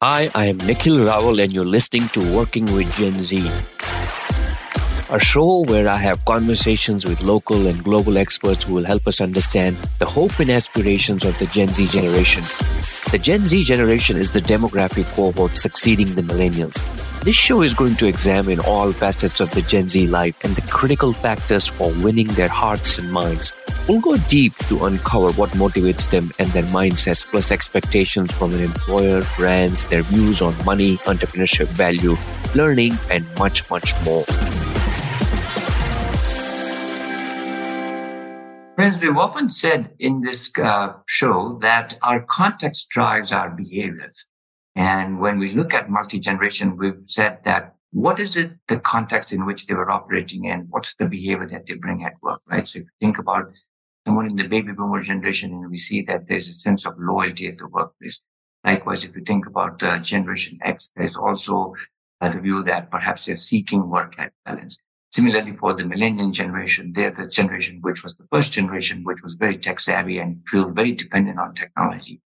Hi, I am Nikhil Rawal, and you're listening to Working with Gen Z, a show where I have conversations with local and global experts who will help us understand the hope and aspirations of the Gen Z generation. The Gen Z generation is the demographic cohort succeeding the millennials. This show is going to examine all facets of the Gen Z life and the critical factors for winning their hearts and minds. We'll go deep to uncover what motivates them and their mindsets, plus expectations from an employer, brands, their views on money, entrepreneurship value, learning, and much, much more. Friends, we've often said in this uh, show that our context drives our behaviors. And when we look at multi-generation, we've said that what is it the context in which they were operating in? What's the behavior that they bring at work, right? So if you think about someone in the baby boomer generation, and we see that there's a sense of loyalty at the workplace. Likewise, if you think about uh, Generation X, there's also uh, the view that perhaps they're seeking work-life balance. Similarly, for the millennial generation, they're the generation which was the first generation, which was very tech savvy and feel very dependent on technology.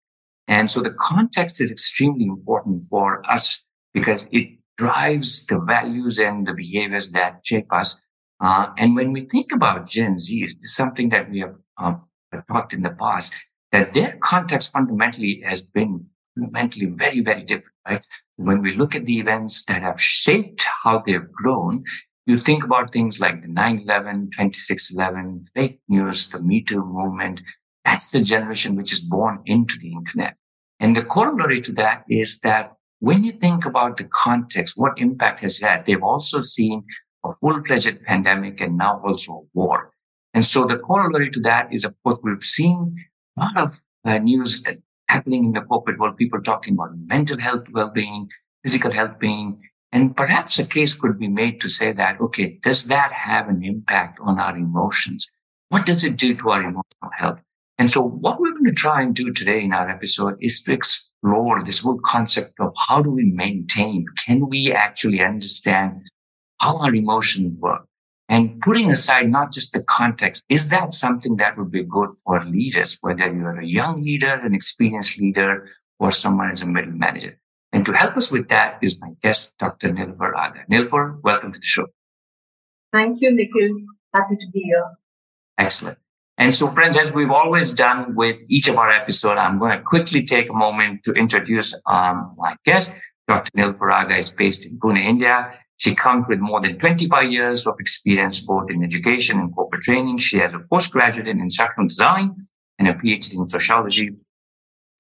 And so the context is extremely important for us because it drives the values and the behaviors that shape us. Uh, and when we think about Gen Z, it's something that we have um, talked in the past, that their context fundamentally has been fundamentally very, very different, right? When we look at the events that have shaped how they've grown, you think about things like the 9-11, 26-11, fake news, the Me Too movement. That's the generation which is born into the internet. And the corollary to that is that when you think about the context, what impact has had, they've also seen a full-fledged pandemic and now also a war. And so the corollary to that is, of course, we've seen a lot of uh, news happening in the corporate world, people talking about mental health well-being, physical health being, and perhaps a case could be made to say that, okay, does that have an impact on our emotions? What does it do to our emotional health? And so what we're going to try and do today in our episode is to explore this whole concept of how do we maintain? Can we actually understand how our emotions work? And putting aside not just the context, is that something that would be good for leaders, whether you're a young leader, an experienced leader, or someone as a middle manager? And to help us with that is my guest, Dr. Nilufar Aga. Nilufar, welcome to the show. Thank you, Nikhil. Happy to be here. Excellent. And so, friends, as we've always done with each of our episodes, I'm going to quickly take a moment to introduce um, my guest. Dr. Nilufar Aga is based in Pune, India. She comes with more than 25 years of experience both in education and corporate training. She has a postgraduate in instructional design and a PhD in sociology.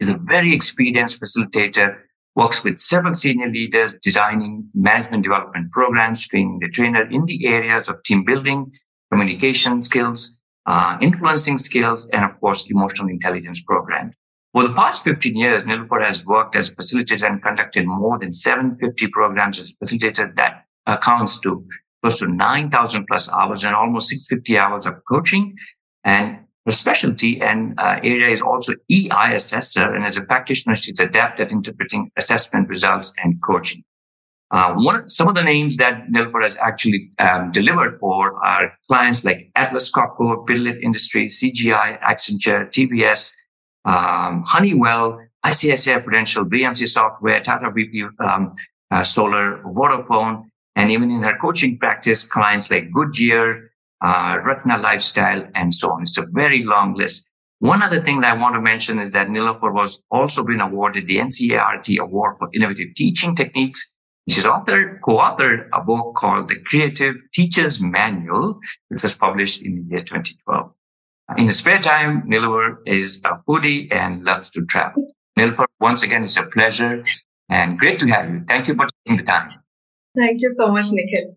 She's a very experienced facilitator, works with several senior leaders designing management development programs, training the trainer in the areas of team building, communication skills, uh, influencing skills, and of course, emotional intelligence programs. For the past 15 years, Nilufar has worked as a facilitator and conducted more than 750 programs as a facilitator that accounts to close to 9,000 plus hours and almost 650 hours of coaching. And her specialty and uh, area is also EI assessor. And as a practitioner, she's adept at interpreting assessment results and coaching. Uh, one, some of the names that Nilufar has actually um, delivered for are clients like Atlas Copco, Pidilite Industries, CGI, Accenture, TVS, um, Honeywell, ICICI Prudential, BMC Software, Tata BP um, uh, Solar, Vodafone, and even in her coaching practice, clients like Goodyear, uh, Ratna Lifestyle, and so on. It's a very long list. One other thing that I want to mention is that Nilufar was also been awarded the NCERT Award for Innovative Teaching Techniques. She's authored, co-authored a book called The Creative Teacher's Manual, which was published in the year 2012. In his spare time, Nilufar is a foodie and loves to travel. Nilufar, once again, it's a pleasure and great to have you. Thank you for taking the time. Thank you so much, Nikhil.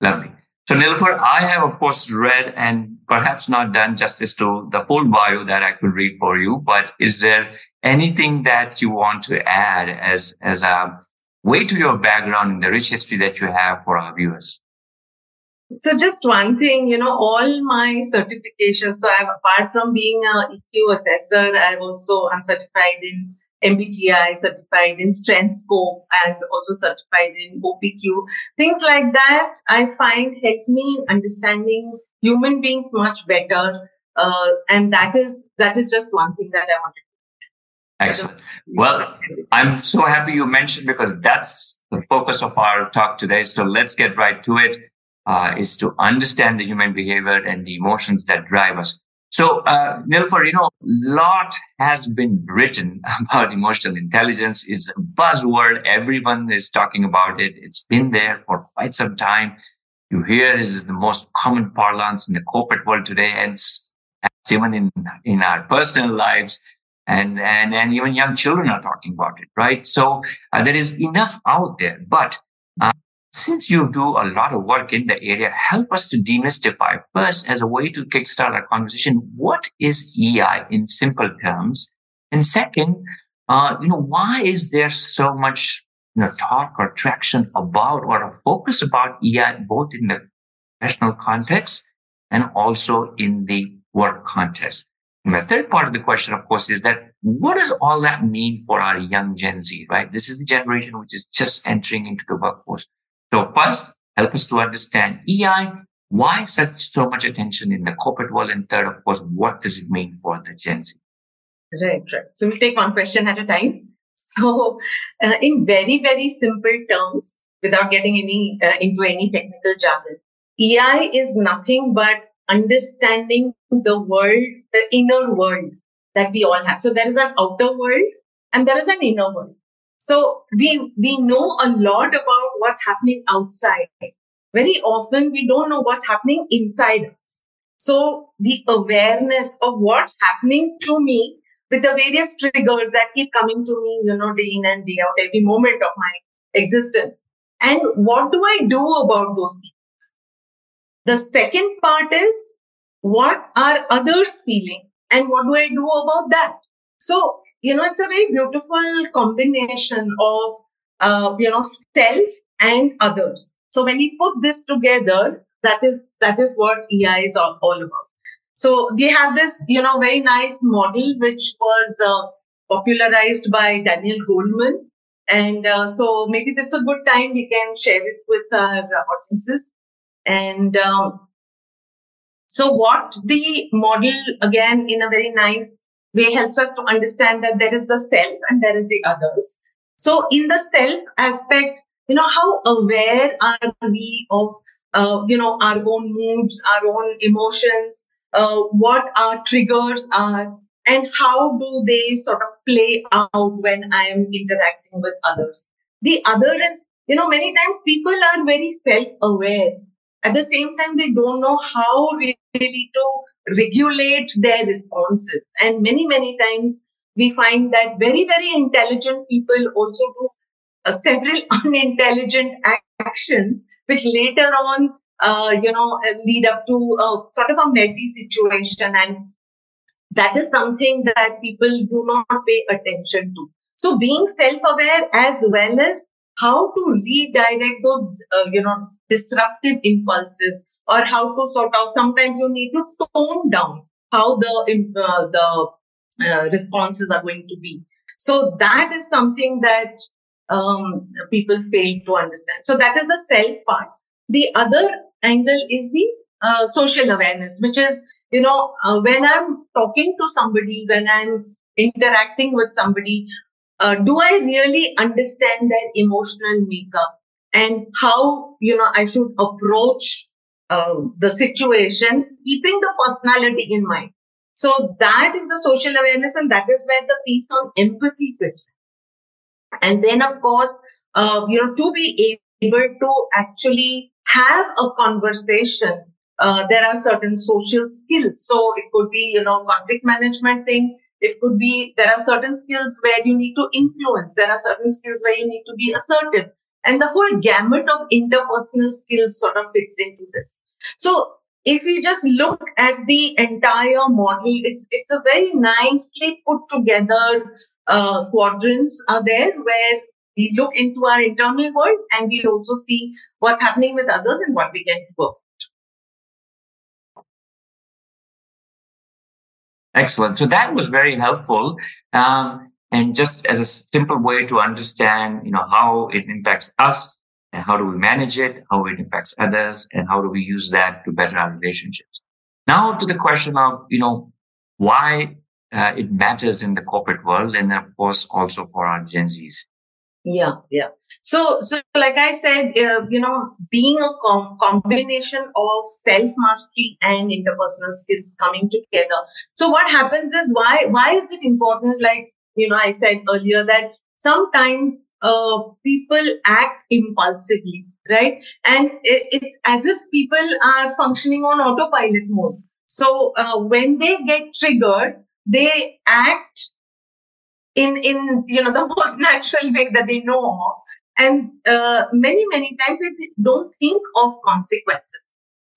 Lovely. So, Nilufar, I have, of course, read and perhaps not done justice to the full bio that I could read for you, but is there anything that you want to add as, as a way to your background and the rich history that you have for our viewers? So just one thing, you know, all my certifications. So I've apart from being a EQ assessor, I've also I'm certified in MBTI, certified in Strengthscope, and also certified in OPQ. Things like that I find help me understanding human beings much better. Uh, and that is that is just one thing that I wanted. Excellent. Well, I'm so happy you mentioned because that's the focus of our talk today. So let's get right to it. Uh, is to understand the human behavior and the emotions that drive us. So, uh, Nilufar, you know, lot has been written about emotional intelligence. It's a buzzword. Everyone is talking about it. It's been there for quite some time. You hear this is the most common parlance in the corporate world today and even in, in our personal lives and, and, and even young children are talking about it, right? So uh, there is enough out there, but uh, since you do a lot of work in the area, help us to demystify first as a way to kickstart our conversation. What is EI in simple terms? And second, uh, you know, why is there so much you know, talk or traction about or a focus about EI both in the professional context and also in the work context? And the third part of the question, of course, is that what does all that mean for our young Gen Z, right? This is the generation which is just entering into the workforce. So first, help us to understand EI, why such so much attention in the corporate world, and third, of course, what does it mean for the Gen Z? Right, right. So we'll take one question at a time. So, uh, in very, very simple terms, without getting any uh, into any technical jargon, EI is nothing but understanding the world, the inner world that we all have. So there is an outer world and there is an inner world. So we, we know a lot about what's happening outside. Very often we don't know what's happening inside us. So the awareness of what's happening to me with the various triggers that keep coming to me, you know, day in and day out, every moment of my existence. And what do I do about those things? The second part is what are others feeling and what do I do about that? So, you know, it's a very beautiful combination of, uh, you know, self and others. So when we put this together, that is, that is what EI is all, all about. So they have this, you know, very nice model, which was uh, popularized by Daniel Goleman. And uh, so maybe this is a good time we can share it with our audiences. And um, so what the model, again, in a very nice way, helps us to understand that there is the self and there is the others. So in the self aspect, you know, how aware are we of, uh, you know, our own moods, our own emotions, uh, what our triggers are, and how do they sort of play out when I am interacting with others. The other is, you know, many times people are very self aware at the same time, they don't know how really to regulate their responses. And many, many times we find that very, very intelligent people also do uh, several unintelligent actions, which later on, uh, you know, uh, lead up to a, sort of a messy situation. And that is something that people do not pay attention to. So being self-aware as well as how to redirect those, uh, you know, disruptive impulses or how to sort of sometimes you need to tone down how the uh, the uh, responses are going to be. So that is something that um, people fail to understand. So that is the self part. The other angle is the uh, social awareness which is you know uh, when i'm talking to somebody when i'm interacting with somebody uh, do i really understand their emotional makeup and how you know I should approach uh, the situation, keeping the personality in mind. So that is the social awareness, and that is where the piece on empathy fits. And then, of course, uh, you know, to be able to actually have a conversation, uh, there are certain social skills. So it could be, you know, conflict management thing. It could be there are certain skills where you need to influence. There are certain skills where you need to be assertive and the whole gamut of interpersonal skills sort of fits into this. So if we just look at the entire model, it's it's a very nicely put together uh, quadrants are there where we look into our internal world and we also see what's happening with others and what we can do. Excellent. So that was very helpful. Um, and just as a simple way to understand, you know, how it impacts us and how do we manage it, how it impacts others, and how do we use that to better our relationships. Now to the question of, you know, why uh, it matters in the corporate world and of course also for our Gen Zs. Yeah, yeah. So, so like I said, uh, you know, being a com- combination of self mastery and interpersonal skills coming together. So, what happens is why why is it important? Like you know, I said earlier that sometimes uh, people act impulsively, right? And it, it's as if people are functioning on autopilot mode. So, uh, when they get triggered, they act in in you know the most natural way that they know of and uh, many many times they don't think of consequences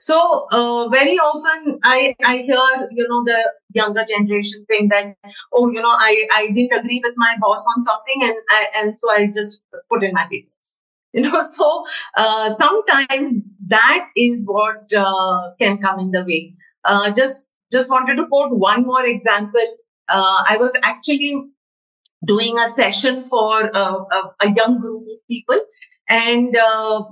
so uh, very often i i hear you know the younger generation saying that oh you know i i didn't agree with my boss on something and I, and so i just put in my papers. You know so uh, sometimes that is what uh, can come in the way. Uh, just just wanted to quote one more example. Uh, i was actually doing a session for uh, a, a, young group of people and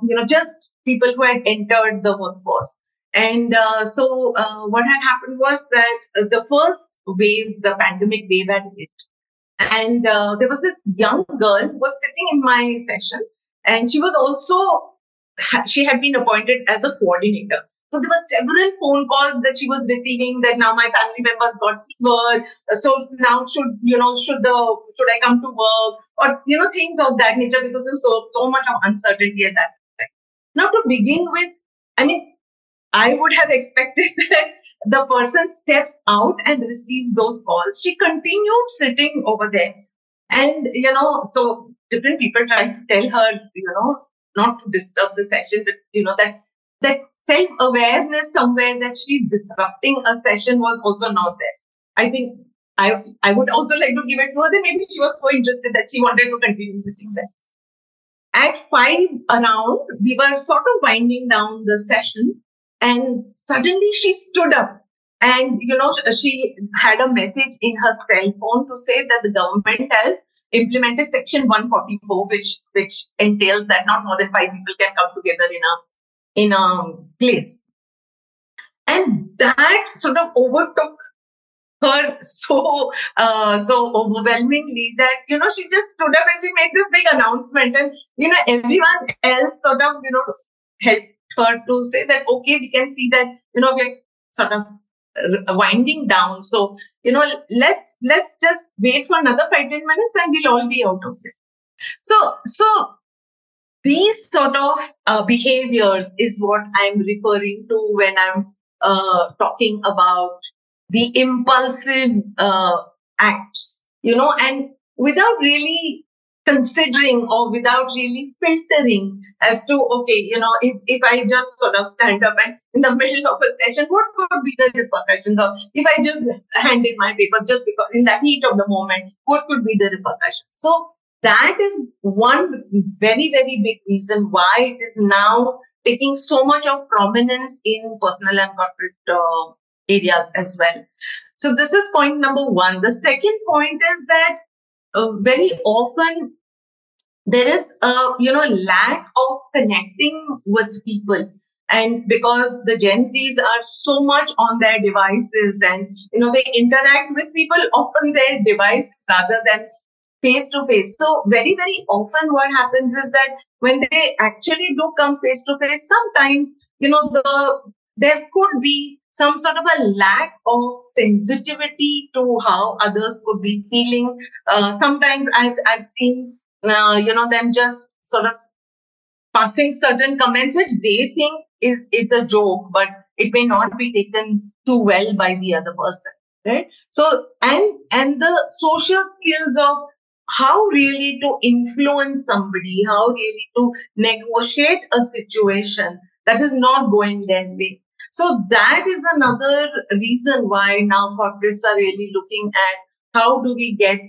you know just people who had entered the workforce and uh, so uh, what had happened was that the first wave the pandemic wave had hit and uh, there was this young girl who was sitting in my session and she was also she had been appointed as a coordinator so there were several phone calls that she was receiving that now my family members got fever. So now should, you know, should the, should I come to work or, you know, things of that nature because there's so, so much of uncertainty at that time. Now to begin with, I mean, I would have expected that the person steps out and receives those calls. She continued sitting over there. And, you know, so different people tried to tell her, you know, not to disturb the session, but, you know, that that self awareness somewhere that she's disrupting a session was also not there. I think I I would also like to give it to her that maybe she was so interested that she wanted to continue sitting there. At five around, we were sort of winding down the session, and suddenly she stood up. And you know, she had a message in her cell phone to say that the government has implemented Section 144, which which entails that not more than five people can come together in a in a place. And that sort of overtook her so uh, so overwhelmingly that you know she just stood up and she made this big announcement and you know everyone else sort of you know helped her to say that okay we can see that you know we're sort of winding down. So you know let's let's just wait for another five ten minutes and we'll all be out of it so so these sort of uh, behaviors is what I'm referring to when I'm uh, talking about the impulsive uh, acts, you know, and without really considering or without really filtering as to, okay, you know, if, if I just sort of stand up and in the middle of a session, what could be the repercussions of if I just handed my papers just because in the heat of the moment, what could be the repercussions? So that is one very, very big reason why it is now taking so much of prominence in personal and corporate uh, areas as well. So this is point number one. The second point is that uh, very often there is a you know lack of connecting with people and because the gen z's are so much on their devices and you know they interact with people on their devices rather than face to face. So very, very often what happens is that when they actually do come face to face, sometimes, you know, the, there could be some sort of a lack of sensitivity to how others could be feeling. Uh, sometimes I've, I've seen, uh, you know, them just sort of passing certain comments which they think is, is a joke, but it may not be taken too well by the other person right so and and the social skills of how really to influence somebody, how really to negotiate a situation that is not going their way. So that is another reason why now corporates are really looking at how do we get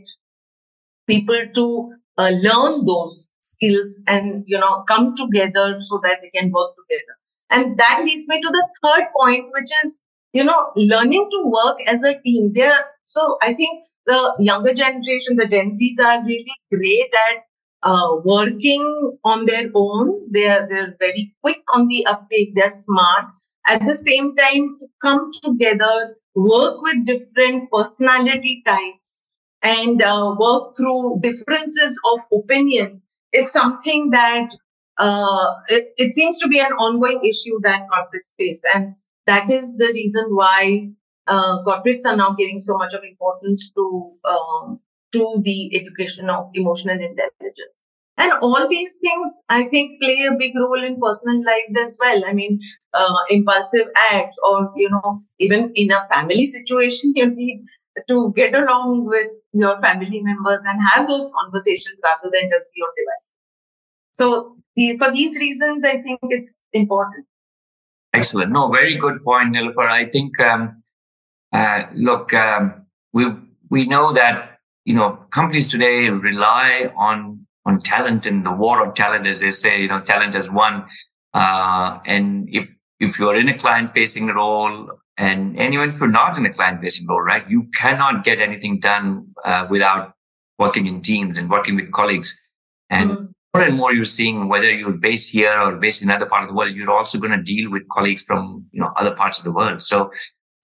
people to uh, learn those skills and you know come together so that they can work together. And that leads me to the third point, which is you know learning to work as a team. There, so I think the younger generation, the Gen Zs are really great at uh, working on their own. They're, they're very quick on the uptake. They're smart. At the same time, to come together work with different personality types and uh, work through differences of opinion is something that uh, it, it, seems to be an ongoing issue that corporates face. And that is the reason why uh, corporates are now giving so much of importance to um, to the education of emotional intelligence. And all these things, I think, play a big role in personal lives as well. I mean, uh, impulsive acts, or you know, even in a family situation, you need to get along with your family members and have those conversations rather than just be on device. So, the, for these reasons, I think it's important. Excellent. No, very good point, Nilufar. I think, um, uh, look, um, we we know that you know companies today rely on on talent and the war of talent, as they say. You know, talent has won. Uh, and if if you're in a client facing role, and, and even if you're not in a client facing role, right, you cannot get anything done uh, without working in teams and working with colleagues. And mm-hmm more and more you're seeing whether you're based here or based in another part of the world, you're also going to deal with colleagues from you know other parts of the world. So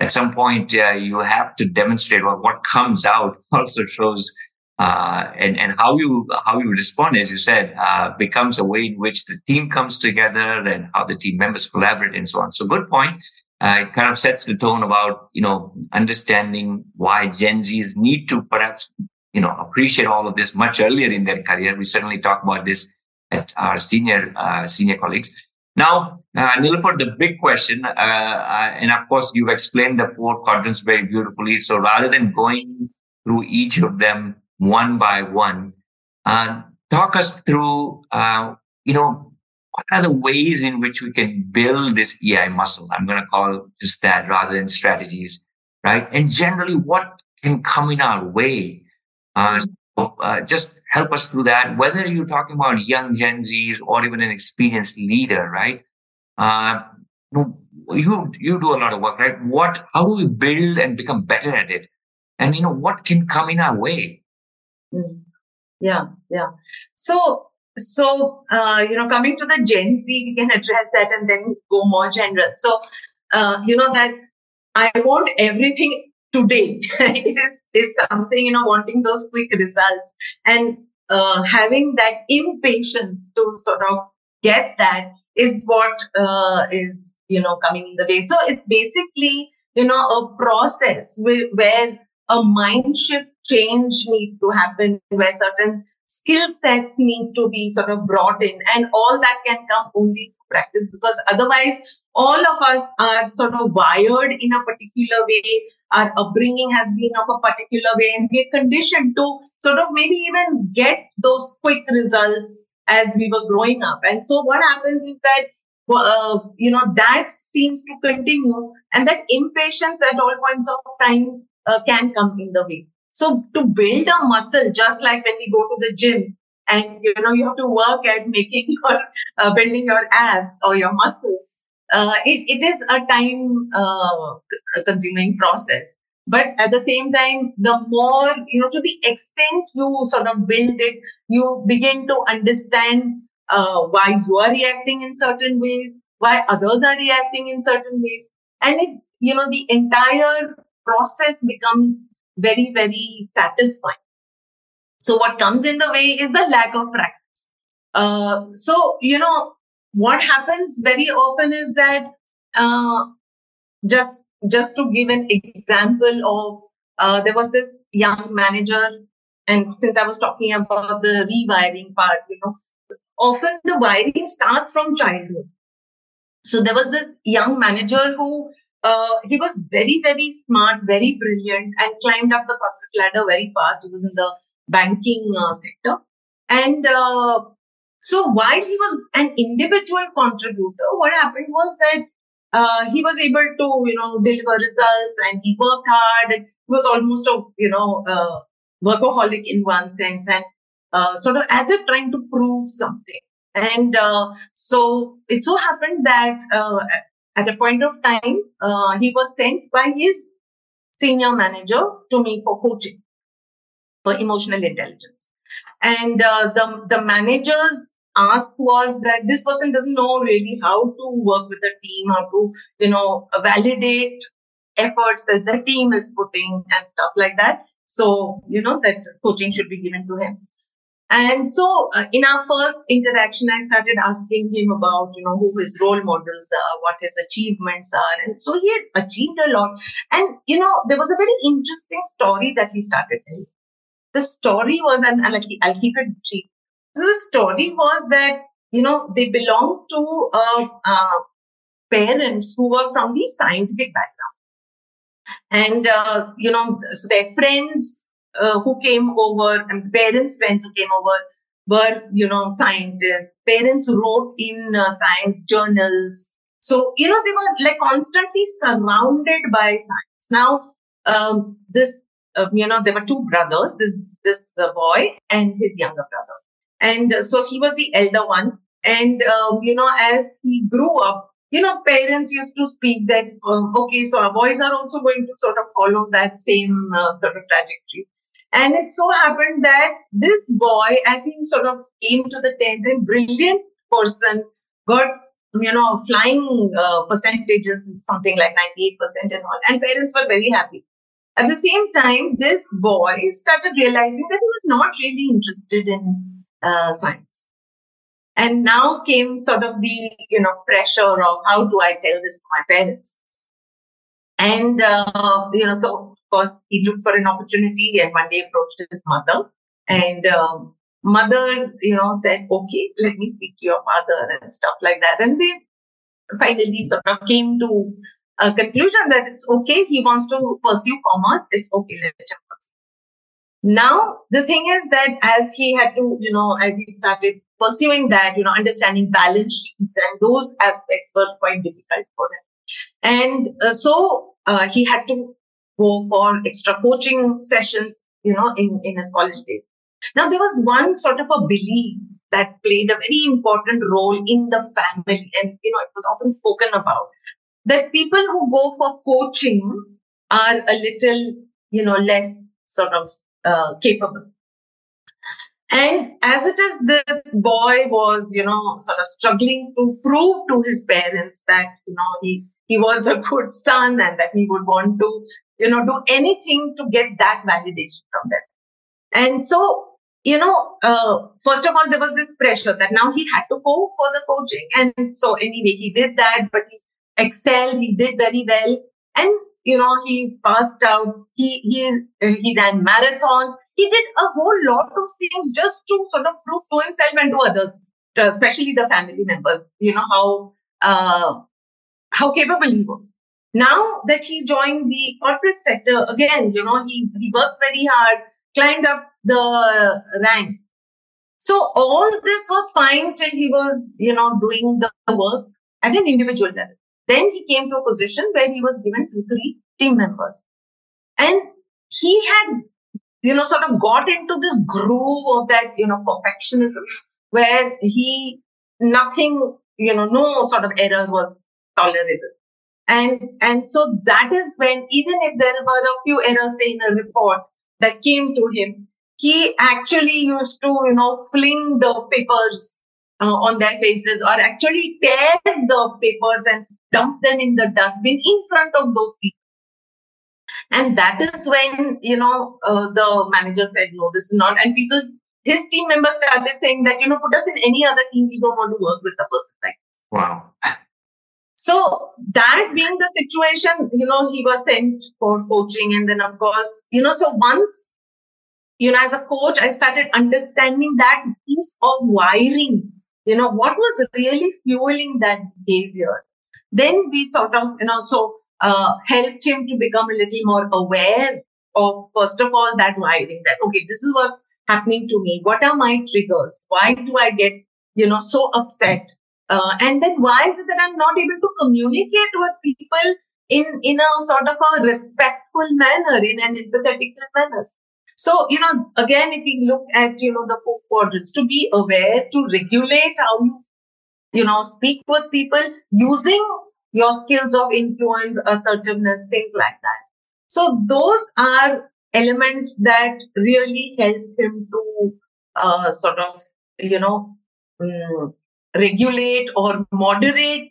at some point, uh, you have to demonstrate what, what comes out also shows uh, and and how you how you respond, as you said, uh, becomes a way in which the team comes together and how the team members collaborate and so on. So good point. Uh, it kind of sets the tone about you know understanding why Gen Zs need to perhaps you know, appreciate all of this much earlier in their career. We certainly talk about this at our senior uh, senior colleagues. Now, uh, Nilufar, the big question, uh, and of course, you've explained the four quadrants very beautifully. So rather than going through each of them one by one, uh, talk us through, uh, you know, what are the ways in which we can build this EI muscle? I'm going to call just that rather than strategies, right? And generally, what can come in our way uh, so, uh, just help us through that. Whether you're talking about young Gen Zs or even an experienced leader, right? Uh, you you do a lot of work, right? What? How do we build and become better at it? And you know what can come in our way? Mm. Yeah, yeah. So so uh, you know, coming to the Gen Z, we can address that and then go more general. So uh, you know that I want everything today is is something you know wanting those quick results and uh, having that impatience to sort of get that is what uh, is you know coming in the way so it's basically you know a process where a mind shift change needs to happen where certain skill sets need to be sort of brought in and all that can come only through practice because otherwise all of us are sort of wired in a particular way. Our upbringing has been of a particular way, and we're conditioned to sort of maybe even get those quick results as we were growing up. And so, what happens is that uh, you know that seems to continue, and that impatience at all points of time uh, can come in the way. So, to build a muscle, just like when we go to the gym, and you know you have to work at making your uh, building your abs or your muscles uh, it, it is a time uh, consuming process but at the same time the more you know to the extent you sort of build it you begin to understand uh, why you are reacting in certain ways why others are reacting in certain ways and it you know the entire process becomes very very satisfying. So what comes in the way is the lack of practice. Uh, so you know what happens very often is that uh, just just to give an example of uh, there was this young manager and since i was talking about the rewiring part you know often the wiring starts from childhood. So there was this young manager who uh, he was very very smart very brilliant and climbed up the corporate ladder very fast he was in the banking uh, sector and uh, so while he was an individual contributor, what happened was that uh, he was able to, you know, deliver results and he worked hard. He was almost a, you know, workaholic in one sense and uh, sort of as if trying to prove something. And so it so happened that at a point of time, uh, he was sent by his senior manager to me for coaching for emotional intelligence. And uh, the, the manager's ask was that this person doesn't know really how to work with a team, how to, you know, validate efforts that the team is putting and stuff like that. So, you know, that coaching should be given to him. And so uh, in our first interaction, I started asking him about, you know, who his role models are, what his achievements are. And so he had achieved a lot. And, you know, there was a very interesting story that he started telling. The story was, and I'll, I'll keep it brief. So the story was that, you know, they belonged to uh, uh, parents who were from the scientific background. And, uh, you know, so their friends uh, who came over and parents' friends who came over were, you know, scientists. Parents wrote in uh, science journals. So, you know, they were like constantly surrounded by science. Now, um, this, uh, you know, there were two brothers, this, this uh, boy and his younger brother. And uh, so he was the elder one. And, um, you know, as he grew up, you know, parents used to speak that, um, okay, so our boys are also going to sort of follow that same uh, sort of trajectory. And it so happened that this boy, as he sort of came to the 10th, a brilliant person, got, you know, flying uh, percentages, something like 98% and all. And parents were very happy. At the same time, this boy started realizing that he was not really interested in uh, science. And now came sort of the, you know, pressure of how do I tell this to my parents? And, uh, you know, so course, he looked for an opportunity and one day approached his mother. And um, mother, you know, said, okay, let me speak to your father and stuff like that. And they finally sort of came to a conclusion that it's okay. He wants to pursue commerce. It's okay. Let him pursue. Now, the thing is that as he had to, you know, as he started pursuing that, you know, understanding balance sheets and those aspects were quite difficult for him. And uh, so uh, he had to go for extra coaching sessions, you know, in, in his college days. Now, there was one sort of a belief that played a very important role in the family. And, you know, it was often spoken about that people who go for coaching are a little, you know, less sort of uh, capable. And as it is, this boy was, you know, sort of struggling to prove to his parents that, you know, he, he was a good son and that he would want to you know, do anything to get that validation from them. And so, you know, uh, first of all, there was this pressure that now he had to go for the coaching. And so anyway, he did that, but he excelled, he did very well. And, you know, he passed out, he, he, uh, he ran marathons. He did a whole lot of things just to sort of prove to himself and to others, especially the family members, you know, how, uh, how capable he was. Now that he joined the corporate sector, again, you know, he, he worked very hard, climbed up the ranks. So all this was fine till he was, you know, doing the work at an individual level. Then he came to a position where he was given two, three team members. And he had, you know, sort of got into this groove of that, you know, perfectionism where he, nothing, you know, no sort of error was tolerable. And, and so that is when, even if there were a few errors in a report that came to him, he actually used to, you know, fling the papers uh, on their faces or actually tear the papers and dump them in the dustbin in front of those people. And that is when, you know, uh, the manager said, no, this is not. And people, his team members started saying that, you know, put us in any other team. We don't want to work with a person like Wow. So that being the situation, you know, he was sent for coaching. And then of course, you know, so once, you know, as a coach, I started understanding that piece of wiring, you know, what was really fueling that behavior. Then we sort of, you know, so uh, helped him to become a little more aware of, first of all, that wiring that, okay, this is what's happening to me. What are my triggers? Why do I get, you know, so upset? Uh, and then why is it that I'm not able to communicate with people in, in a sort of a respectful manner, in an empathetic manner? So, you know, again, if we look at, you know, the four quadrants, to be aware, to regulate how you, you know, speak with people using your skills of influence, assertiveness, things like that. So those are elements that really help him to uh, sort of, you know, um, regulate or moderate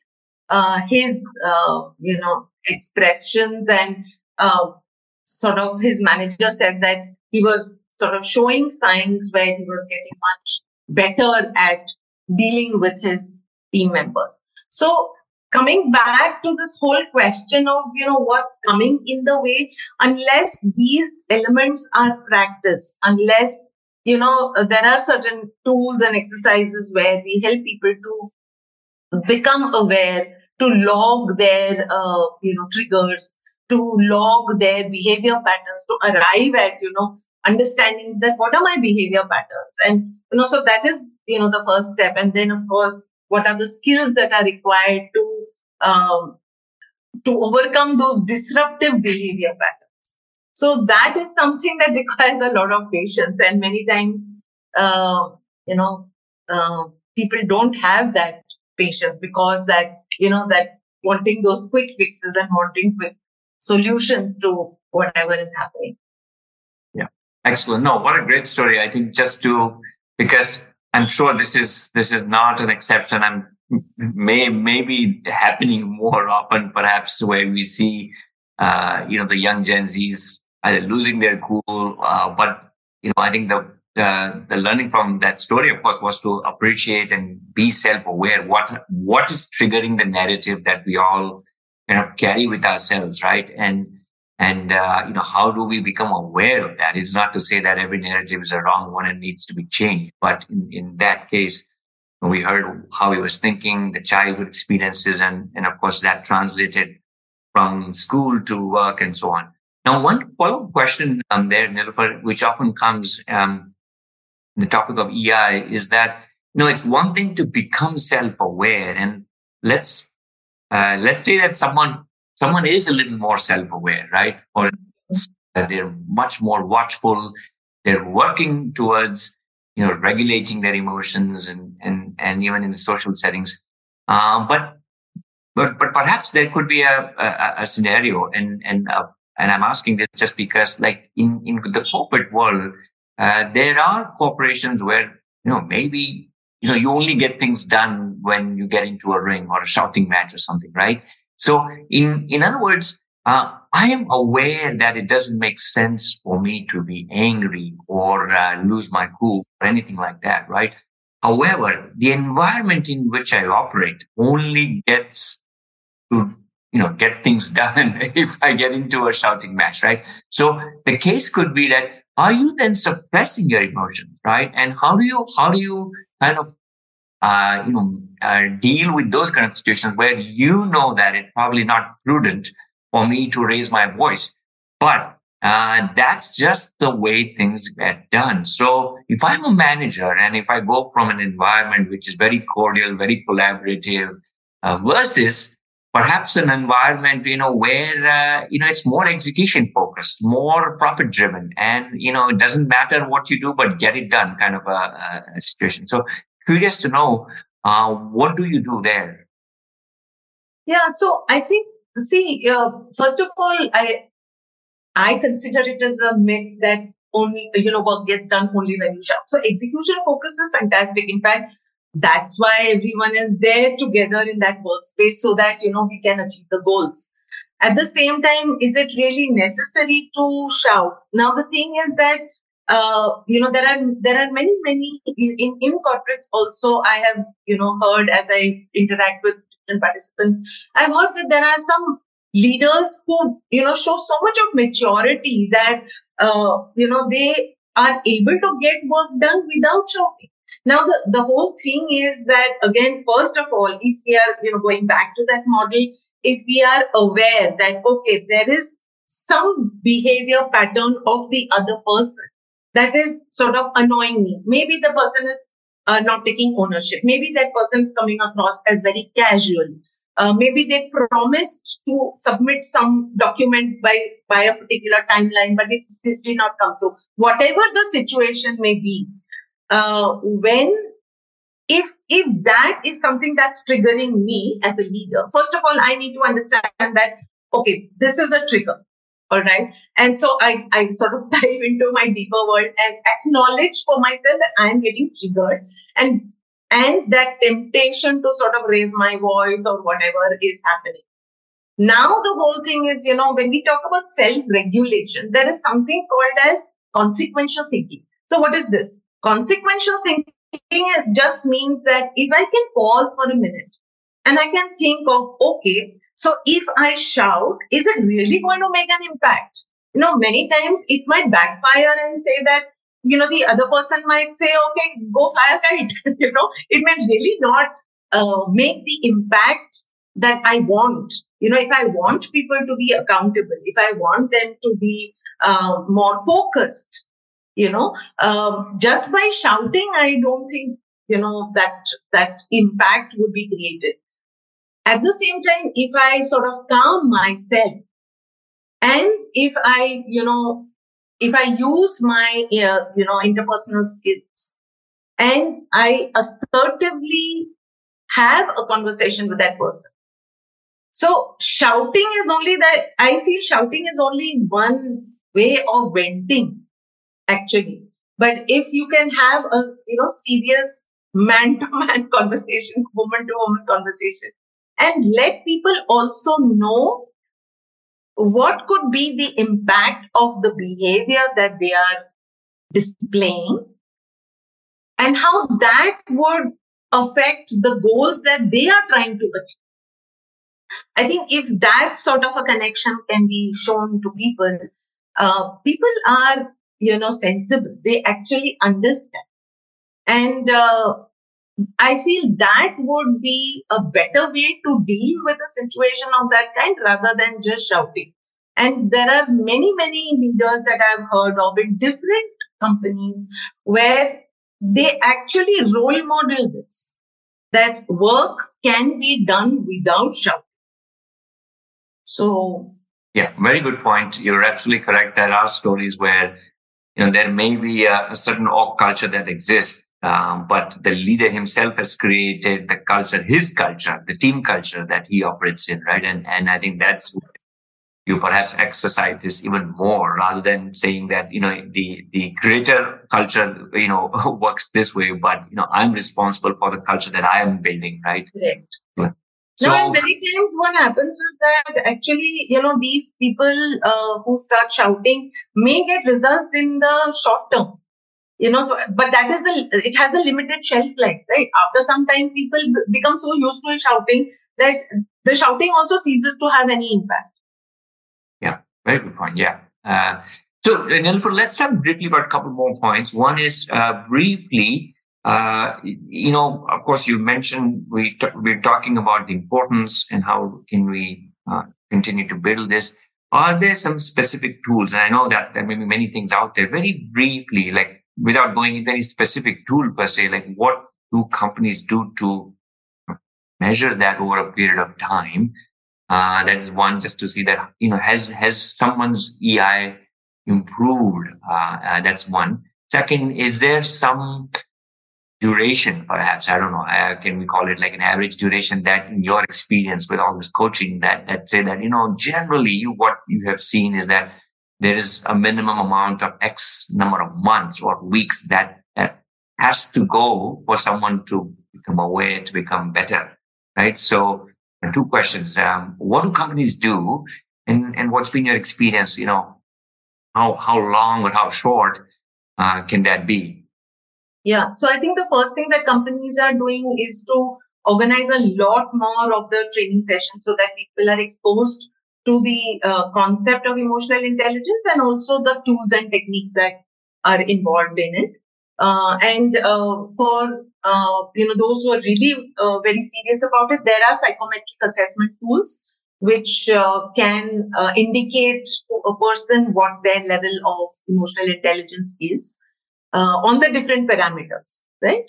uh, his, uh, you know, expressions and uh, sort of his manager said that he was sort of showing signs where he was getting much better at dealing with his team members. So coming back to this whole question of you know what's coming in the way unless these elements are practiced unless you know there are certain tools and exercises where we help people to become aware to log their uh, you know triggers to log their behavior patterns to arrive at you know understanding that what are my behavior patterns. And you know so that is you know the first step. And then of course what are the skills that are required to um, to overcome those disruptive behavior patterns so that is something that requires a lot of patience. And many times uh, you know uh, people don't have that patience because that you know that wanting those quick fixes and wanting quick solutions to whatever is happening. Yeah. Excellent. No what a great story. I think just to because I'm sure this is this is not an exception. I'm may maybe happening more often, perhaps where we see uh, you know the young Gen Zs losing their cool, uh, but you know I think the the, the learning from that story, of course, was to appreciate and be self-aware. What what is triggering the narrative that we all kind of carry with ourselves, right? And and, uh, you know, how do we become aware of that? It's not to say that every narrative is a wrong one and needs to be changed. But in, in that case, we heard how he was thinking, the childhood experiences, and, and of course that translated from school to work and so on. Now, one follow-up question um, there, Nilufar, which often comes, um, the topic of EI is that, you know, it's one thing to become self-aware and let's, uh, let's say that someone someone is a little more self-aware, right? Or they're much more watchful. They're working towards, you know, regulating their emotions and and and even in the social settings. Uh, but but but perhaps there could be a a, a scenario, and and uh, and I'm asking this just because, like in in the corporate world, uh, there are corporations where you know maybe you know you only get things done when you get into a ring or a shouting match or something, right? So in, in other words, uh, I am aware that it doesn't make sense for me to be angry or uh, lose my cool or anything like that, right? However, the environment in which I operate only gets to, you know, get things done if I get into a shouting match, right? So the case could be that are you then suppressing your emotions, right? And how do you, how do you kind of uh, you know, uh, deal with those kind of situations where you know that it's probably not prudent for me to raise my voice. But uh, that's just the way things get done. So if I'm a manager and if I go from an environment which is very cordial, very collaborative, uh, versus perhaps an environment, you know, where, uh, you know, it's more execution focused, more profit driven. And, you know, it doesn't matter what you do, but get it done kind of a, a situation. So curious to know uh, what do you do there? Yeah, so I think see, uh, first of all, I I consider it as a myth that only you know work gets done only when you shout. So execution focus is fantastic. In fact, that's why everyone is there together in that workspace so that you know we can achieve the goals. At the same time, is it really necessary to shout? Now the thing is that uh, you know there are there are many many in, in, in corporates also i have you know heard as i interact with different participants i've heard that there are some leaders who you know show so much of maturity that uh, you know they are able to get work done without shouting now the, the whole thing is that again first of all if we are you know going back to that model if we are aware that okay there is some behavior pattern of the other person that is sort of annoying me. Maybe the person is uh, not taking ownership. Maybe that person is coming across as very casual. Uh, maybe they promised to submit some document by by a particular timeline, but it, it did not come through. Whatever the situation may be, uh, when if if that is something that's triggering me as a leader, first of all, I need to understand that okay, this is the trigger. All right. And so I, I sort of dive into my deeper world and acknowledge for myself that I'm getting triggered. And and that temptation to sort of raise my voice or whatever is happening. Now the whole thing is, you know, when we talk about self-regulation, there is something called as consequential thinking. So what is this? Consequential thinking just means that if I can pause for a minute and I can think of, okay, so if I shout, is it really going to make an impact? You know, many times it might backfire and say that, you know, the other person might say, okay, go fire kite. you know, it may really not uh, make the impact that I want. You know, if I want people to be accountable, if I want them to be uh, more focused, you know, um, just by shouting, I don't think, you know, that, that impact would be created. At the same time, if I sort of calm myself and if I, you know, if I use my, uh, you know, interpersonal skills and I assertively have a conversation with that person. So shouting is only that I feel shouting is only one way of venting actually. But if you can have a, you know, serious man to man conversation, woman to woman conversation and let people also know what could be the impact of the behavior that they are displaying and how that would affect the goals that they are trying to achieve. I think if that sort of a connection can be shown to people, uh, people are, you know, sensible. They actually understand. And uh, I feel that would be a better way to deal with a situation of that kind rather than just shouting. And there are many, many leaders that I've heard of in different companies where they actually role model this that work can be done without shouting. So, yeah, very good point. You're absolutely correct. There are stories where you know there may be a, a certain org culture that exists um, but the leader himself has created the culture, his culture, the team culture that he operates in, right? And and I think that's you perhaps exercise this even more rather than saying that you know the the greater culture you know works this way, but you know I'm responsible for the culture that I am building, right? Correct. So, and many times what happens is that actually, you know, these people uh, who start shouting may get results in the short term you know so but that is a it has a limited shelf life right? After some time people become so used to shouting that the shouting also ceases to have any impact. Yeah very good point yeah. Uh, so Nilufar, let's talk briefly about a couple more points. One is uh, briefly uh, you know of course you mentioned we t- we're talking about the importance and how can we uh, continue to build this are there some specific tools and i know that there may be many things out there very briefly like without going into any specific tool per se, like what do companies do to measure that over a period of time? Uh, that is one, just to see that, you know, has, has someone's EI improved? Uh, uh, that's one. Second, is there some duration, perhaps? I don't know. Uh, can we call it like an average duration that in your experience with all this coaching that, that say that, you know, generally what you have seen is that there is a minimum amount of X number of months or weeks that, that has to go for someone to become aware, to become better, right? So two questions. Um, what do companies do? And, and what's been your experience? You know, how, how long or how short uh, can that be? Yeah. So I think the first thing that companies are doing is to organize a lot more of the training sessions so that people are exposed to the uh, concept of emotional intelligence and also the tools and techniques that are involved in it. Uh, and uh, for uh, you know those who are really uh, very serious about it, there are psychometric assessment tools which uh, can indicate to a person what their level of emotional intelligence is on the different parameters. Right?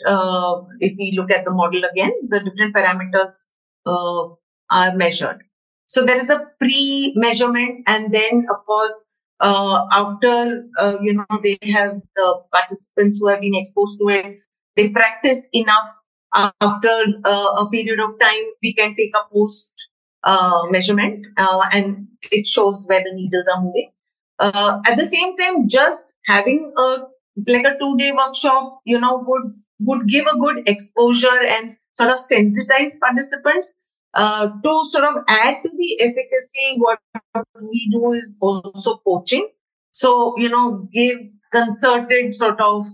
if we look at the model again, the different parameters are measured. So there is the pre-measurement, and then of course uh, after uh, you know they have the participants who have been exposed to it, they practice enough. After uh, a period of time, we can take a post uh, measurement, uh, and it shows where the needles are moving. Uh, at the same time, just having a like a two day workshop, you know, would would give a good exposure and sort of sensitize participants uh, to sort of add to the efficacy. What we do is also coaching. So, you know, give concerted sort of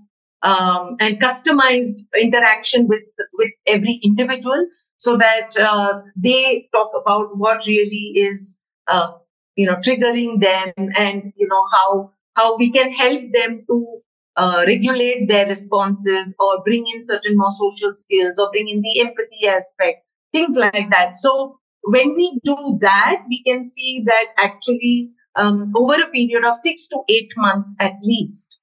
um, and customized interaction with with every individual so that uh, they talk about what really is uh, you know triggering them and you know how how we can help them to uh, regulate their responses or bring in certain more social skills or bring in the empathy aspect things like that. So when we do that we can see that actually um, over a period of six to eight months at least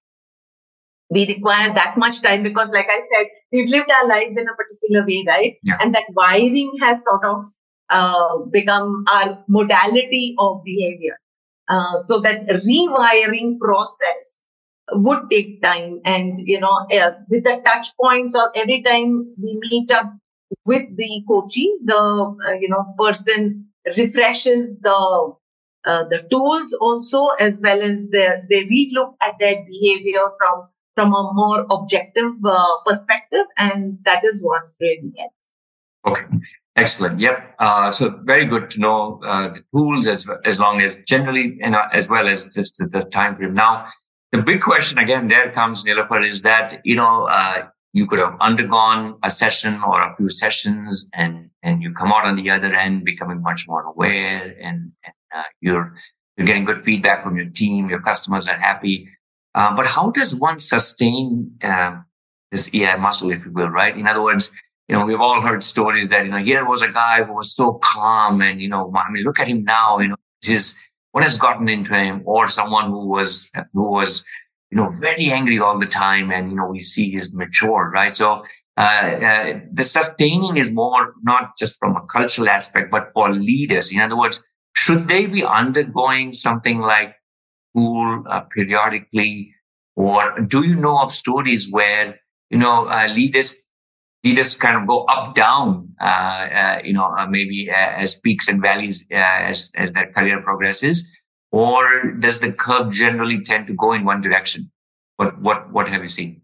we require that much time because like i said we've lived our lives in a particular way right? Yeah. and that wiring has sort of uh, become our modality of behavior. Uh, so that rewiring process would take time and you know uh, with the touch points or every time we meet up with the coachee the uh, you know person refreshes the uh, the tools also as well as their they relook at their behavior from from a more objective uh, perspective and that is what really helps okay Excellent. Yep. Uh, so very good to know uh, the tools as as long as generally, know, as well as just the, the time frame. Now, the big question again, there comes Nilufar, is that you know uh, you could have undergone a session or a few sessions, and and you come out on the other end becoming much more aware, and, and uh, you're you're getting good feedback from your team, your customers are happy. Uh, but how does one sustain um, this EI muscle, if you will, right? In other words you know, we've all heard stories that, you know, here was a guy who was so calm and, you know, I mean, look at him now, you know, his, what has gotten into him or someone who was, who was, you know, very angry all the time. And, you know, we see he's mature, right? So, uh, uh, the sustaining is more not just from a cultural aspect, but for leaders. In other words, should they be undergoing something like school uh, periodically? Or do you know of stories where, you know, uh, leaders you just kind of go up down uh, uh, you know uh, maybe uh, as peaks and valleys uh, as as their career progresses or does the curve generally tend to go in one direction? What what what have you seen?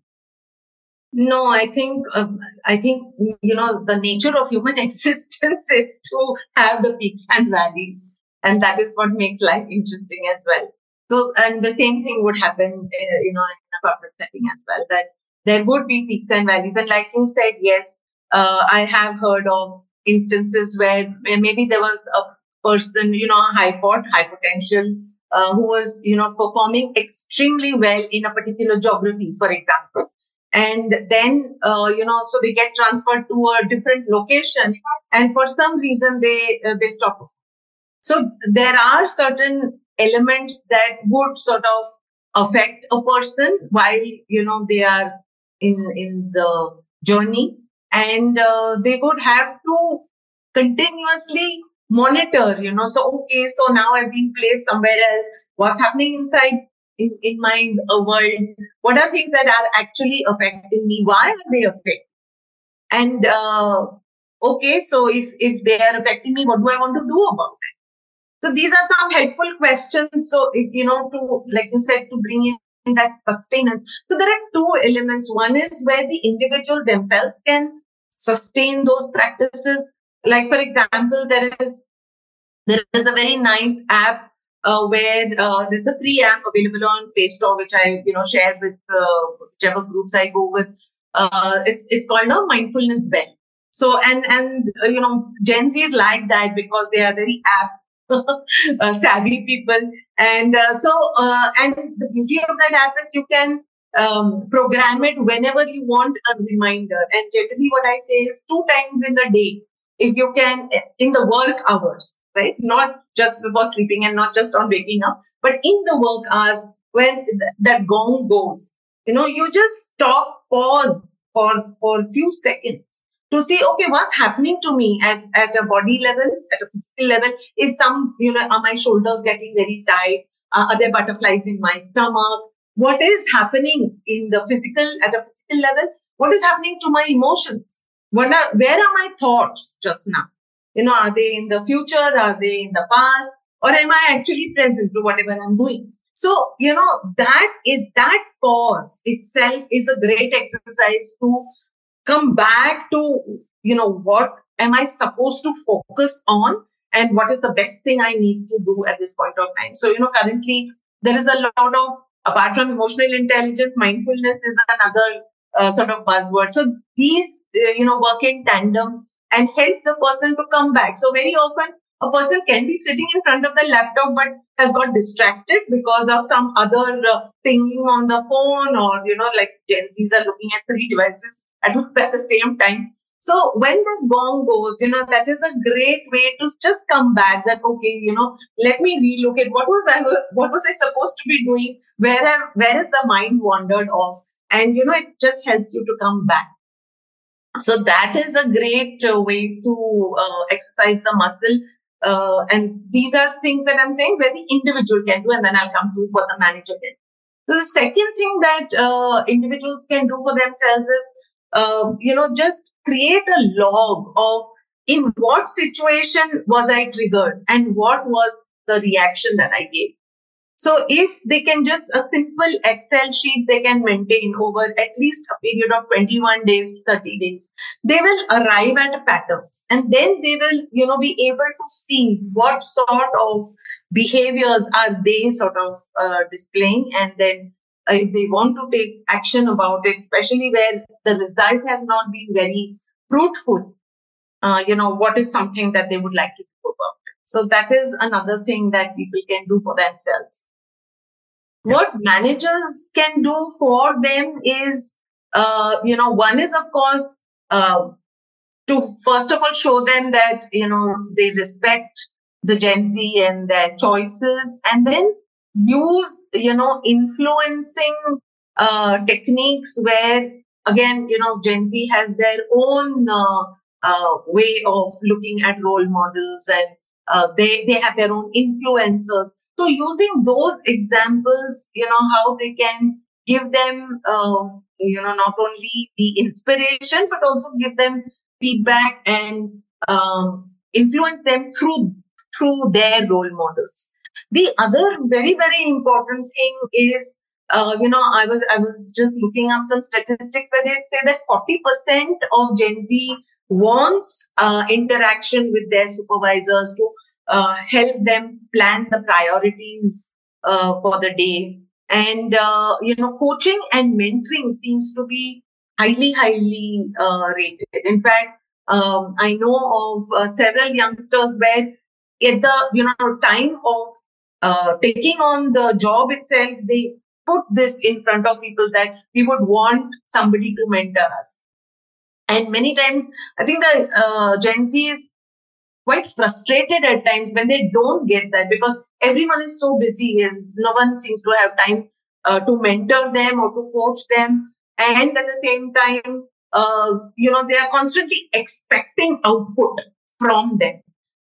No i think um, i think you know the nature of human existence is to have the peaks and valleys and that is what makes life interesting as well. So and the same thing would happen uh, you know in a corporate setting as well that there would be peaks and valleys. And like you said, yes, uh, I have heard of instances where, maybe there was a person, you know, high pot, high potential, uh, who was, you know, performing extremely well in a particular geography, for example. And then, uh, you know, so they get transferred to a different location, and for some reason they uh, they stop. So there are certain elements that would sort of affect a person while you know they are in in the journey. And uh, they would have to continuously monitor you know. So okay so now i've been placed somewhere else. What's happening inside in, in my uh, world? What are things that are actually affecting me? Why are they affecting? And uh, okay so if if they are affecting me what do i want to do about it? So these are some helpful questions. So you know to like you said to bring in that sustenance. So there are two elements. One is where the individual themselves can sustain those practices. Like for example, there is there is a very nice app uh, where uh, there's a free app available on Play Store, which I you know share with uh, whichever groups I go with. Uh, it's it's called a mindfulness bell. So and and uh, you know Gen Z is like that because they are very app uh, savvy people. And uh, so, uh, and the beauty of that app is you can um, program it whenever you want a reminder. And generally, what I say is two times in the day, if you can, in the work hours, right? Not just before sleeping and not just on waking up, but in the work hours when th- that gong goes. You know, you just stop, pause for for a few seconds to see, okay, what's happening to me at, at a body level, at a physical level? Is some, you know, are my shoulders getting very tight? Uh, are there butterflies in my stomach? What is happening in the physical, at a physical level? What is happening to my emotions? What are, where are my thoughts just now? You know, are they in the future? Are they in the past? Or am I actually present to whatever I'm doing? So, you know, that is, that pause itself is a great exercise to come back to, you know, what am I supposed to focus on and what is the best thing I need to do at this point of time. So, you know, currently there is a lot of, apart from emotional intelligence, mindfulness is another uh, sort of buzzword. So these, uh, you know, work in tandem and help the person to come back. So very often a person can be sitting in front of the laptop but has got distracted because of some other uh, pinging on the phone or you know like gen z's are looking at three devices at, the same time. So when the gong goes you know that is a great way to just come back that okay you know let me relook at what was i what was i supposed to be doing? Where I, where is the mind wandered off? And you know it just helps you to come back. So that is a great uh, way to uh, exercise the muscle. Uh, and these are things that I'm saying where the individual can do, and then I'll come to what the manager can. So the second thing that uh, individuals can do for themselves is, uh, you know, just create a log of in what situation was I triggered and what was the reaction that I gave. So if they can just a simple Excel sheet they can maintain over at least a period of 21 days to 30 days, they will arrive at patterns and then they will, you know, be able to see what sort of behaviors are they sort of uh, displaying and then if they want to take action about it, especially where the result has not been very fruitful, uh, you know, what is something that they would like to do about it. So that is another thing that people can do for themselves. What managers can do for them is, uh, you know, one is of course uh, to first of all show them that you know they respect the Gen Z and their choices, and then use you know influencing uh, techniques where again you know Gen Z has their own uh, uh, way of looking at role models and uh, they they have their own influencers so using those examples, you know, how they can give them, uh, you know, not only the inspiration, but also give them feedback and um, influence them through through their role models. The other very very important thing is, uh, you know, I was I was just looking up some statistics where they say that forty percent of Gen Z wants uh, interaction with their supervisors to uh, help them plan the priorities uh, for the day. And, uh, you know, coaching and mentoring seems to be highly, highly uh, rated. In fact, um, I know of uh, several youngsters where at the, you know, time of uh, taking on the job itself, they put this in front of people that we would want somebody to mentor us. And many times, I think the Gen Z is quite frustrated at times when they don't get that because everyone is so busy and no one seems to have time uh, to mentor them or to coach them. And at the same time, uh, you know, they are constantly expecting output from them.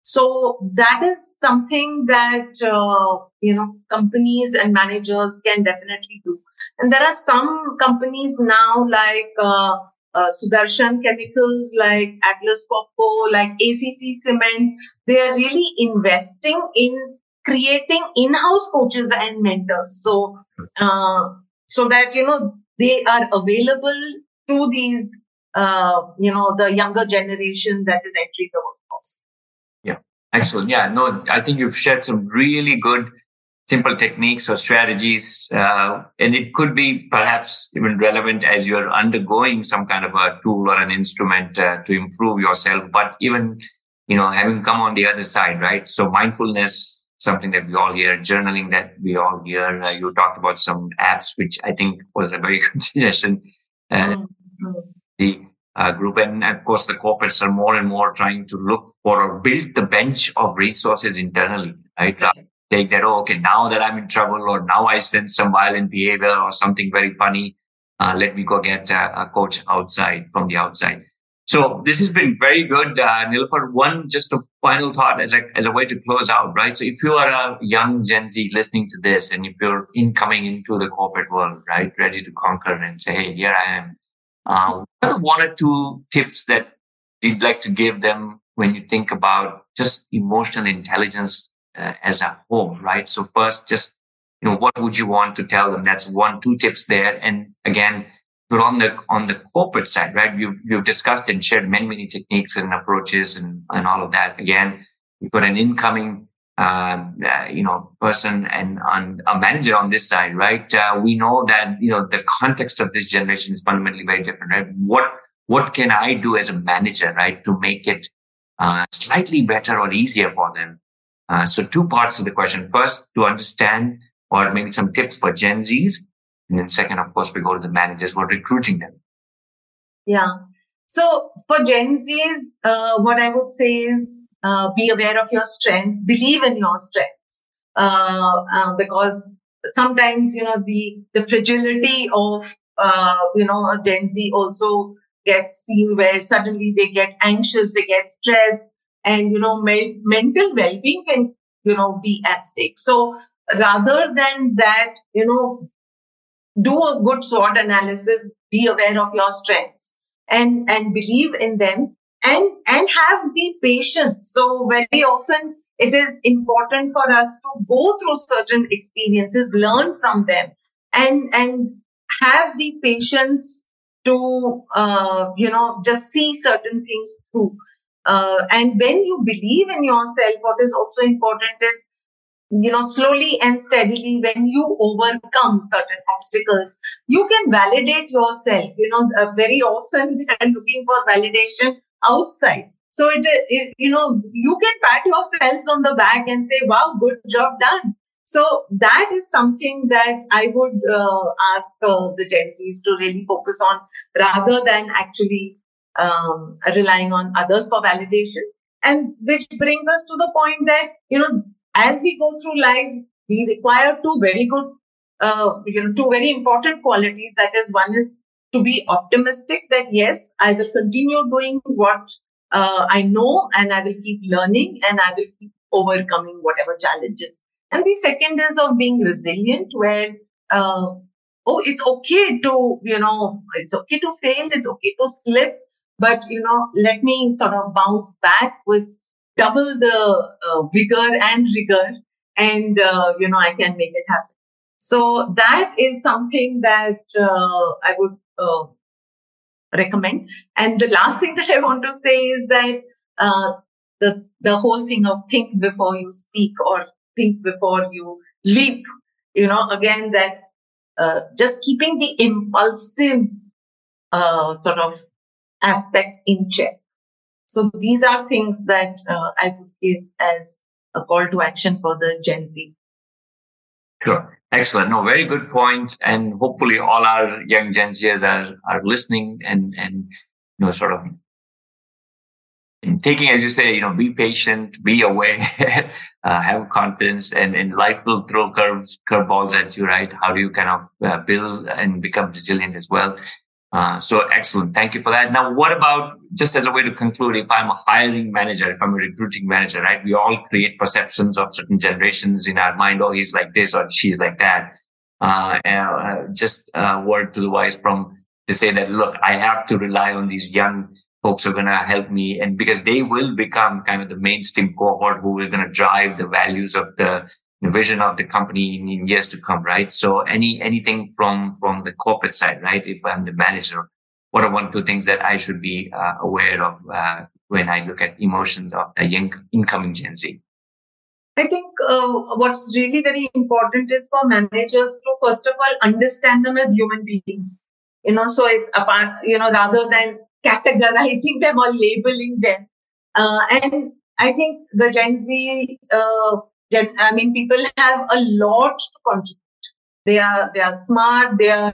So that is something that, uh, you know, companies and managers can definitely do. And there are some companies now like, uh, uh, Sudarshan chemicals like Atlas Copco, like ACC Cement, they are really investing in creating in-house coaches and mentors. So, uh, so that, you know, they are available to these, uh, you know, the younger generation that is entering the workforce. Excellent. Yeah. No, I think you've shared some really good simple techniques or strategies. Uh, and it could be perhaps even relevant as you're undergoing some kind of a tool or an instrument uh, to improve yourself. But even, you know, having come on the other side, right? So mindfulness, something that we all hear, journaling that we all hear. Uh, you talked about some apps, which I think was a very good suggestion. Mm-hmm. The uh, group. And of course, the corporates are more and more trying to look for or build the bench of resources internally, right? take that, oh, okay, now that I'm in trouble or now I sense some violent behavior or something very funny, uh, let me go get a, a, coach outside from the outside. So this has been very good, uh, Nilufar. One, just a final thought as a, as a way to close out, right? So if you are a young Gen Z listening to this and if you're incoming into the corporate world, right, ready to conquer and say, hey, here I am. Uh, one or two tips that you'd like to give them when you think about just emotional intelligence uh, as a whole, right? So first, just you know, what would you want to tell them? That's one, two tips there. And again, but on the on the corporate side, right? You've you've discussed and shared many many techniques and approaches and and all of that. Again, you've got an incoming uh, you know person and on a manager on this side, right? Uh, we know that you know the context of this generation is fundamentally very different, right? What what can I do as a manager, right, to make it uh, slightly better or easier for them? Uh, so two parts of the question. First, to understand or maybe some tips for Gen Zs and then second, of course, we go to the managers who are recruiting them. Yeah. So for Gen Zs, uh, what I would say is uh, be aware of your strengths, believe in your strengths, uh, uh because sometimes you know the the fragility of uh, you know a Gen Z also gets seen where suddenly they get anxious, they get stressed, and you know me- mental well-being can you know be at stake. So rather than that, you know, do a good SWOT analysis, be aware of your strengths and, and believe in them and, and have the patience. So very often it is important for us to go through certain experiences, learn from them and, and have the patience to, uh, you know, just see certain things through. Uh, and when you believe in yourself, what is also important is you know, slowly and steadily, when you overcome certain obstacles, you can validate yourself. You know, uh, very often they're looking for validation outside. So it, it, you know, you can pat yourselves on the back and say, wow, good job done. So that is something that I would uh, ask uh, the Gen Zs to really focus on rather than actually um, relying on others for validation. And which brings us to the point that, you know, as we go through life, we require two very good, uh, you know, two very important qualities. That is, one is to be optimistic that yes, I will continue doing what uh, I know and I will keep learning and I will keep overcoming whatever challenges. And the second is of being resilient where, uh, oh, it's okay to, you know, it's okay to fail. It's okay to slip, but, you know, let me sort of bounce back with double the uh, vigor and rigor and uh, you know i can make it happen so that is something that uh, i would uh, recommend and the last thing that i want to say is that uh, the the whole thing of think before you speak or think before you leap you know again that uh, just keeping the impulsive sort of aspects in check so these are things that uh, I would give as a call to action for the Gen Z. Sure. Excellent. No, very good point. And hopefully all our young Gen Zers are, are listening and, and, you know, sort of taking, as you say, you know, be patient, be aware, uh, have confidence and, and life will throw curves, curveballs at you, right? How do you kind of uh, build and become resilient as well? Uh, so excellent. Thank you for that. Now, what about just as a way to conclude, if I'm a hiring manager, if I'm a recruiting manager, right? We all create perceptions of certain generations in our mind. Oh, he's like this or she's like that. Uh, uh, just a word to the wise from to say that, look, I have to rely on these young folks who are going to help me. And because they will become kind of the mainstream cohort who are going to drive the values of the vision of the company in, years to come, right? So any anything from from the corporate side, right? If I'm the manager, what are one two things that I should be uh, aware of uh, when I look at emotions of the young incoming Gen Z? I think uh, what's really very important is for managers to first of all understand them as human beings. You know, so it's apart, you know, rather than categorizing them or labeling them. Uh, and I think the Gen Z uh, I mean, people have a lot to contribute. They are they are smart. They are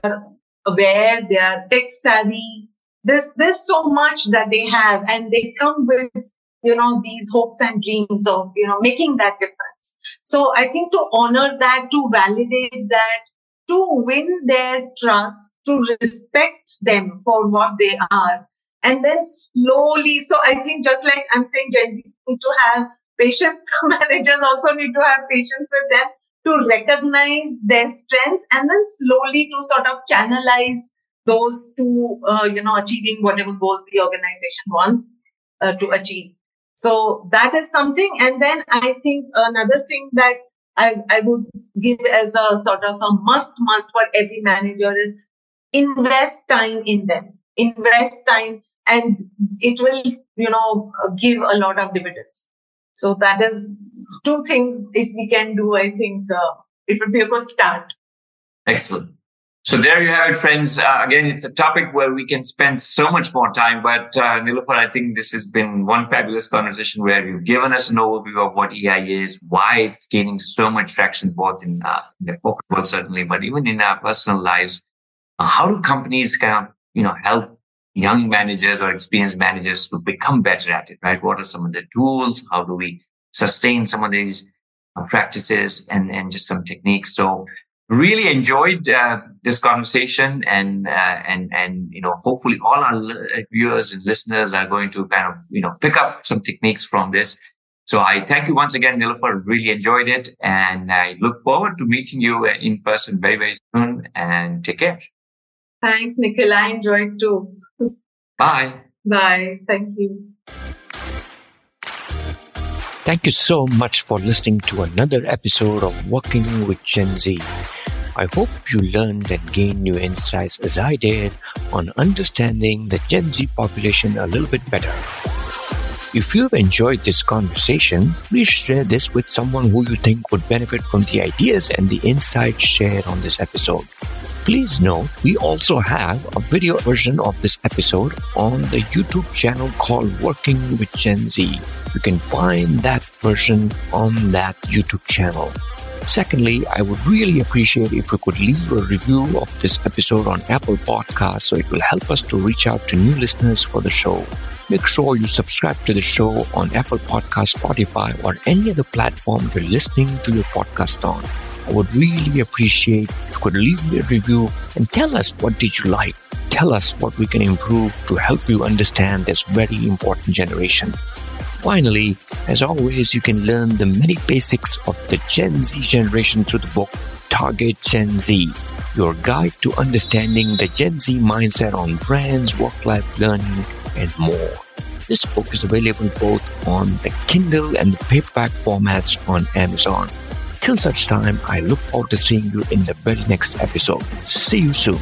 aware. They are tech savvy. There's there's so much that they have, and they come with you know these hopes and dreams of you know making that difference. So I think to honor that, to validate that, to win their trust, to respect them for what they are, and then slowly. So I think just like I'm saying, Gen Z need to have patience managers also need to have patience with them to recognize their strengths and then slowly to sort of channelize those to uh, you know achieving whatever goals the organization wants uh, to achieve. So that is something. And then i think another thing that I, I would give as a sort of a must must for every manager is invest time in them, invest time, and it will, you know, give a lot of dividends. So that is two things if we can do, I think uh, it would be a good start. Excellent. So there you have it, friends. Uh, again, it's a topic where we can spend so much more time. But uh, Nilufar, I think this has been one fabulous conversation where you've given us an overview of what EI is, why it's gaining so much traction both in, uh, in the corporate world certainly, but even in our personal lives. Uh, how do companies kind of you know help young managers or experienced managers to become better at it? Right? What are some of the tools? How do we sustain some of these uh, practices and and just some techniques? So really enjoyed uh, this conversation and uh, and and you know hopefully all our viewers and listeners are going to kind of you know pick up some techniques from this so i thank you once again nilufar really enjoyed it and i look forward to meeting you in person very very soon and take care thanks nikhil i enjoyed too bye bye thank you Thank you so much for listening to another episode of Working with Gen Z. I hope you learned and gained new insights as I did on understanding the Gen Z population a little bit better. If you've enjoyed this conversation, please share this with someone who you think would benefit from the ideas and the insights shared on this episode. Please note, we also have a video version of this episode on the YouTube channel called Working with Gen Z. You can find that version on that YouTube channel. Secondly, I would really appreciate if you could leave a review of this episode on Apple Podcasts so it will help us to reach out to new listeners for the show. Make sure you subscribe to the show on Apple Podcast, Spotify, or any other platform you're listening to your podcast on. I would really appreciate if you could leave me a review and tell us what did you like. Tell us what we can improve to help you understand this very important generation. Finally, as always, you can learn the many basics of the Gen Z generation through the book Target Gen Z, your guide to understanding the Gen Z mindset on brands, work-life learning, and more. This book is available both on the Kindle and the paperback formats on Amazon. Till such time, I look forward to seeing you in the very next episode. See you soon.